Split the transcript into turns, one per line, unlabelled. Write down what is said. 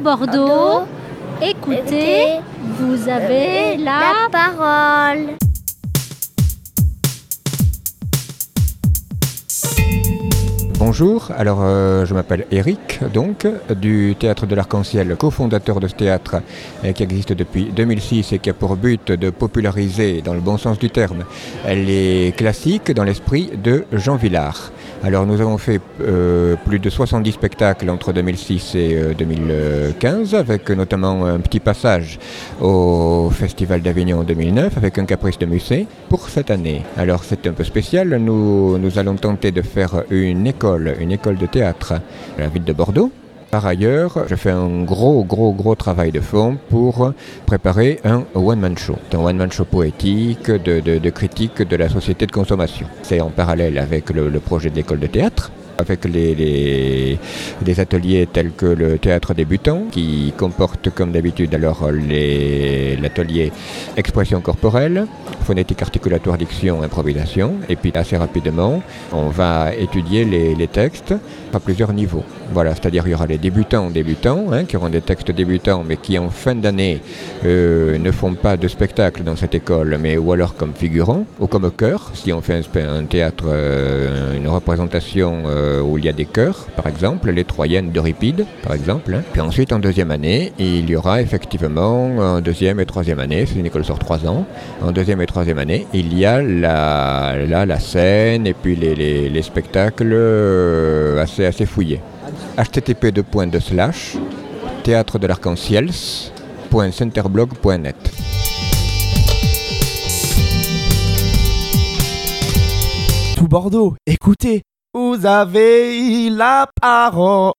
Bordeaux, écoutez, vous avez la...
parole.
Bonjour, alors euh, je m'appelle Eric, donc, du Théâtre de l'Arc-en-Ciel, cofondateur de ce théâtre euh, qui existe depuis 2006 et qui a pour but de populariser, dans le bon sens du terme, les classiques dans l'esprit de Jean Villard. Alors nous avons fait euh, plus de 70 spectacles entre 2006 et 2015, avec notamment un petit passage au Festival d'Avignon en 2009, avec un caprice de Musset pour cette année. Alors c'est un peu spécial, nous, nous allons tenter de faire une école, une école de théâtre à la ville de Bordeaux. Par ailleurs, je fais un gros, gros, gros travail de fond pour préparer un one-man show. Un one-man show poétique de, critique de la société de consommation. C'est en parallèle avec le, projet de l'école de théâtre avec les, ateliers tels que le théâtre débutant, qui comporte comme d'habitude alors l'atelier expression corporelle, phonétique articulatoire, diction, improvisation, et puis assez rapidement, on va étudier les, textes à plusieurs niveaux. Voilà, c'est-à-dire il y aura les débutants débutants, hein, qui auront des textes débutants, mais qui en fin d'année euh, ne font pas de spectacle dans cette école, mais ou alors comme figurants, ou comme chœur, si on fait un, un théâtre, euh, une représentation euh, où il y a des chœurs, par exemple, les Troyennes d'Euripide, par exemple. Hein. Puis ensuite, en deuxième année, il y aura effectivement, en deuxième et troisième année, c'est une école sur trois ans, en deuxième et troisième année, il y a la, la, la scène et puis les, les, les spectacles assez, assez fouillés. Http théâtre de l'arc-en-ciel.centerblog.net
Tout Bordeaux, écoutez, vous avez la parole.